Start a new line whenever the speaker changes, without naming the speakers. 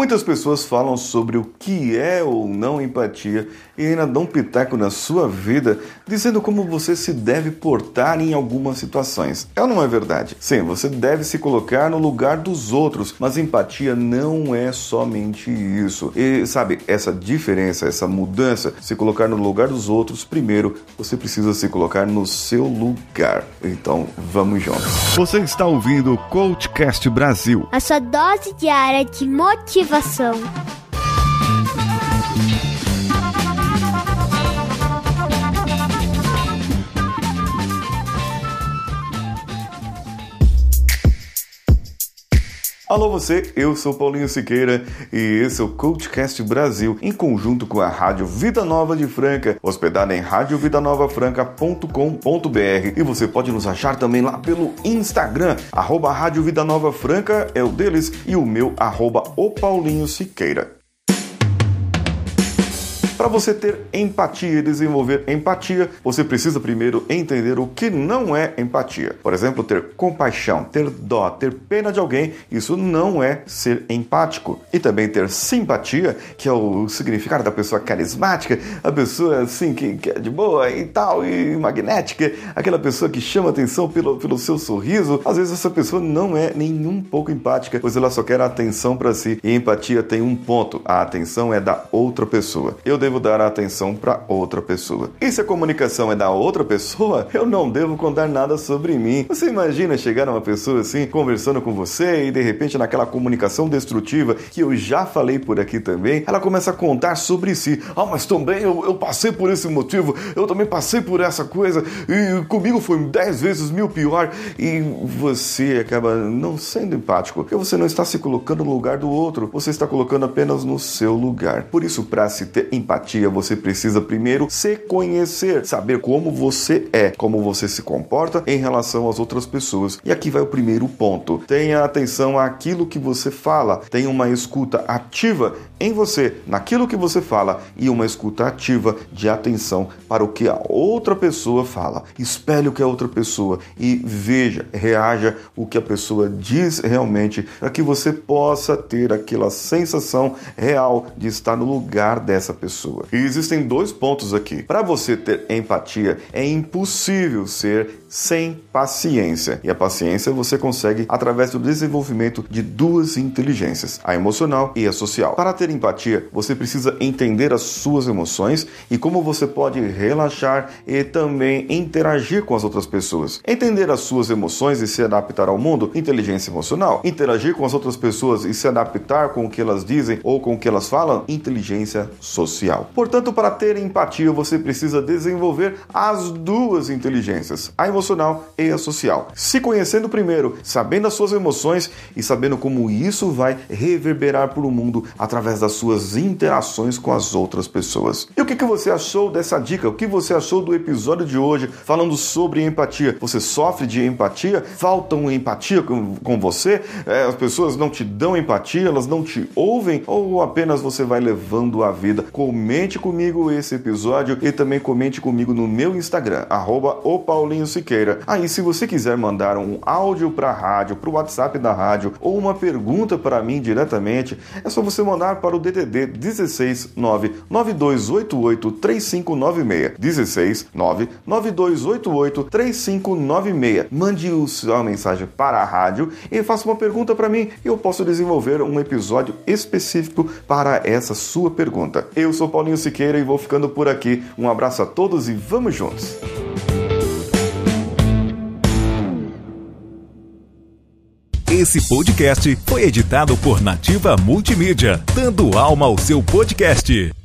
Muitas pessoas falam sobre o que é ou não empatia e ainda dão pitaco na sua vida, dizendo como você se deve portar em algumas situações. É ou não é verdade? Sim, você deve se colocar no lugar dos outros, mas empatia não é somente isso. E sabe, essa diferença, essa mudança, se colocar no lugar dos outros, primeiro você precisa se colocar no seu lugar. Então, vamos juntos.
Você está ouvindo o Coachcast Brasil
a sua dose diária de motivação. Motivação.
Alô você, eu sou Paulinho Siqueira e esse é o Coachcast Brasil, em conjunto com a Rádio Vida Nova de Franca, hospedada em radiovidanovafranca.com.br e você pode nos achar também lá pelo Instagram, arroba Rádio Vida Nova Franca é o deles e o meu, arroba o Paulinho Siqueira. Para você ter empatia e desenvolver empatia, você precisa primeiro entender o que não é empatia. Por exemplo, ter compaixão, ter dó, ter pena de alguém, isso não é ser empático. E também ter simpatia, que é o significado da pessoa carismática, a pessoa assim que, que é de boa e tal, e magnética, aquela pessoa que chama atenção pelo, pelo seu sorriso. Às vezes essa pessoa não é nem um pouco empática, pois ela só quer atenção para si. E empatia tem um ponto: a atenção é da outra pessoa. Eu devo devo dar atenção para outra pessoa. E se a comunicação é da outra pessoa, eu não devo contar nada sobre mim. Você imagina chegar uma pessoa assim, conversando com você e de repente naquela comunicação destrutiva que eu já falei por aqui também, ela começa a contar sobre si. Ah, mas também eu, eu passei por esse motivo, eu também passei por essa coisa e comigo foi dez vezes mil pior. E você acaba não sendo empático, porque você não está se colocando no lugar do outro, você está colocando apenas no seu lugar. Por isso, para se ter empatia, empatia, você precisa primeiro se conhecer, saber como você é, como você se comporta em relação às outras pessoas. E aqui vai o primeiro ponto. Tenha atenção àquilo que você fala, tenha uma escuta ativa em você, naquilo que você fala e uma escuta ativa de atenção para o que a outra pessoa fala. Espelhe o que a outra pessoa e veja, reaja o que a pessoa diz realmente para que você possa ter aquela sensação real de estar no lugar dessa pessoa pessoa. E existem dois pontos aqui. Para você ter empatia, é impossível ser sem paciência. E a paciência você consegue através do desenvolvimento de duas inteligências, a emocional e a social. Para ter empatia, você precisa entender as suas emoções e como você pode relaxar e também interagir com as outras pessoas. Entender as suas emoções e se adaptar ao mundo, inteligência emocional. Interagir com as outras pessoas e se adaptar com o que elas dizem ou com o que elas falam, inteligência social. Portanto, para ter empatia, você precisa desenvolver as duas inteligências, a emocional e a social. Se conhecendo primeiro, sabendo as suas emoções e sabendo como isso vai reverberar para o mundo através das suas interações com as outras pessoas. E o que, que você achou dessa dica? O que você achou do episódio de hoje falando sobre empatia? Você sofre de empatia? Faltam empatia com, com você? É, as pessoas não te dão empatia? Elas não te ouvem? Ou apenas você vai levando a vida? Comente comigo esse episódio e também comente comigo no meu Instagram, arroba o Paulinho Siqueira. Aí, se você quiser mandar um áudio para a rádio, para o WhatsApp da rádio ou uma pergunta para mim diretamente, é só você mandar para o DDD 16 99288 3596. 16 99288 3596. Mande o sua mensagem para a rádio e faça uma pergunta para mim e eu posso desenvolver um episódio específico para essa sua pergunta. Eu sou Paulinho Siqueira e vou ficando por aqui. Um abraço a todos e vamos juntos!
Esse podcast foi editado por Nativa Multimídia, dando alma ao seu podcast.